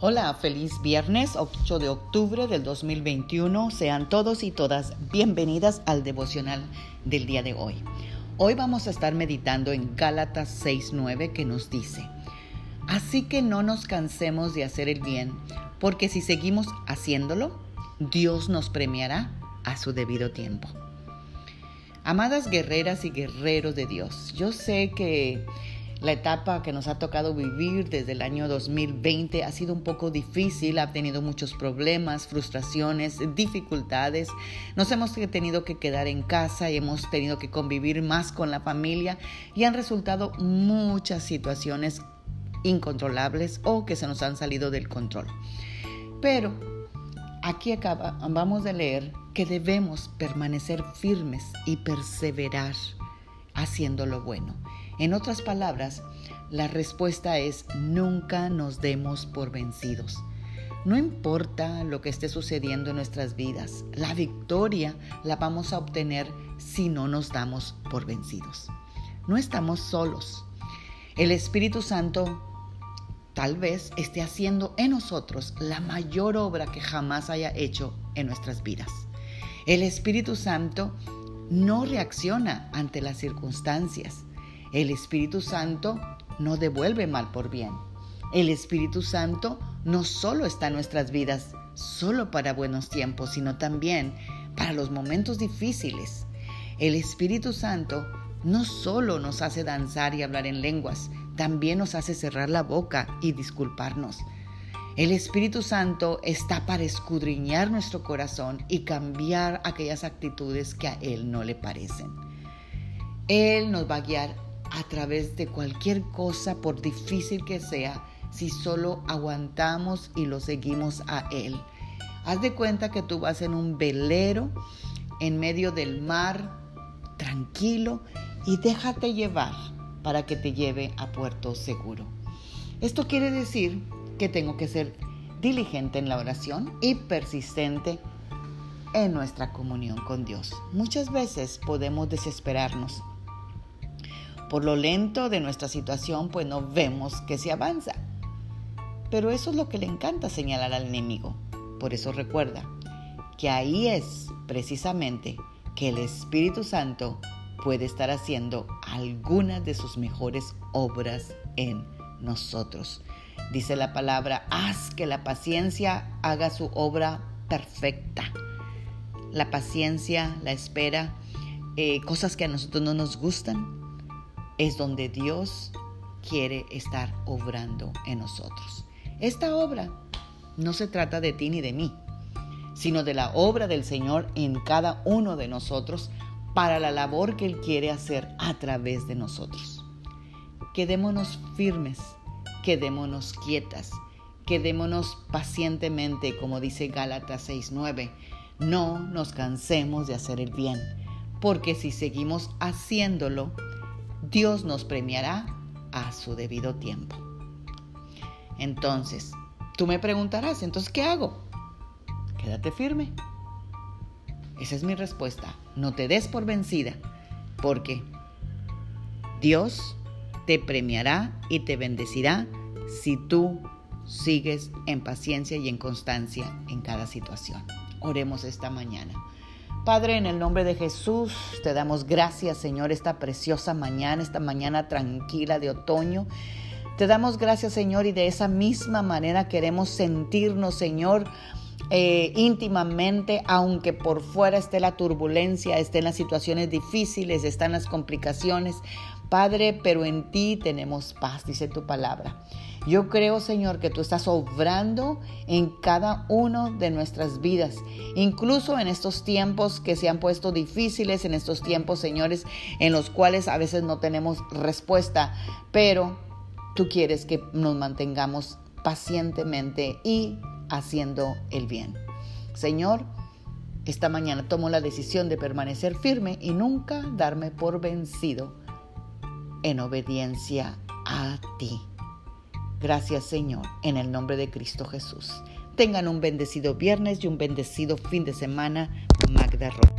Hola, feliz viernes 8 de octubre del 2021. Sean todos y todas bienvenidas al devocional del día de hoy. Hoy vamos a estar meditando en Gálatas 6.9 que nos dice, Así que no nos cansemos de hacer el bien, porque si seguimos haciéndolo, Dios nos premiará a su debido tiempo. Amadas guerreras y guerreros de Dios, yo sé que la etapa que nos ha tocado vivir desde el año 2020 ha sido un poco difícil, ha tenido muchos problemas, frustraciones, dificultades. Nos hemos tenido que quedar en casa y hemos tenido que convivir más con la familia y han resultado muchas situaciones incontrolables o que se nos han salido del control. Pero aquí acabamos de leer que debemos permanecer firmes y perseverar haciendo lo bueno. En otras palabras, la respuesta es nunca nos demos por vencidos. No importa lo que esté sucediendo en nuestras vidas, la victoria la vamos a obtener si no nos damos por vencidos. No estamos solos. El Espíritu Santo tal vez esté haciendo en nosotros la mayor obra que jamás haya hecho en nuestras vidas. El Espíritu Santo no reacciona ante las circunstancias. El Espíritu Santo no devuelve mal por bien. El Espíritu Santo no solo está en nuestras vidas, solo para buenos tiempos, sino también para los momentos difíciles. El Espíritu Santo no solo nos hace danzar y hablar en lenguas, también nos hace cerrar la boca y disculparnos. El Espíritu Santo está para escudriñar nuestro corazón y cambiar aquellas actitudes que a Él no le parecen. Él nos va a guiar a través de cualquier cosa, por difícil que sea, si solo aguantamos y lo seguimos a Él. Haz de cuenta que tú vas en un velero en medio del mar, tranquilo, y déjate llevar para que te lleve a puerto seguro. Esto quiere decir que tengo que ser diligente en la oración y persistente en nuestra comunión con Dios. Muchas veces podemos desesperarnos por lo lento de nuestra situación, pues no vemos que se avanza. Pero eso es lo que le encanta señalar al enemigo. Por eso recuerda que ahí es precisamente que el Espíritu Santo puede estar haciendo algunas de sus mejores obras en nosotros. Dice la palabra, haz que la paciencia haga su obra perfecta. La paciencia, la espera, eh, cosas que a nosotros no nos gustan, es donde Dios quiere estar obrando en nosotros. Esta obra no se trata de ti ni de mí, sino de la obra del Señor en cada uno de nosotros para la labor que Él quiere hacer a través de nosotros. Quedémonos firmes, quedémonos quietas, quedémonos pacientemente, como dice Gálatas 6:9. No nos cansemos de hacer el bien, porque si seguimos haciéndolo, Dios nos premiará a su debido tiempo. Entonces, tú me preguntarás, entonces, ¿qué hago? Quédate firme. Esa es mi respuesta. No te des por vencida, porque Dios te premiará y te bendecirá si tú sigues en paciencia y en constancia en cada situación. Oremos esta mañana. Padre, en el nombre de Jesús, te damos gracias, Señor, esta preciosa mañana, esta mañana tranquila de otoño. Te damos gracias, Señor, y de esa misma manera queremos sentirnos, Señor, eh, íntimamente, aunque por fuera esté la turbulencia, estén las situaciones difíciles, están las complicaciones. Padre, pero en ti tenemos paz, dice tu palabra. Yo creo, Señor, que tú estás obrando en cada uno de nuestras vidas, incluso en estos tiempos que se han puesto difíciles, en estos tiempos, señores, en los cuales a veces no tenemos respuesta, pero tú quieres que nos mantengamos pacientemente y haciendo el bien. Señor, esta mañana tomo la decisión de permanecer firme y nunca darme por vencido en obediencia a ti. Gracias Señor, en el nombre de Cristo Jesús. Tengan un bendecido viernes y un bendecido fin de semana. Magda Roca.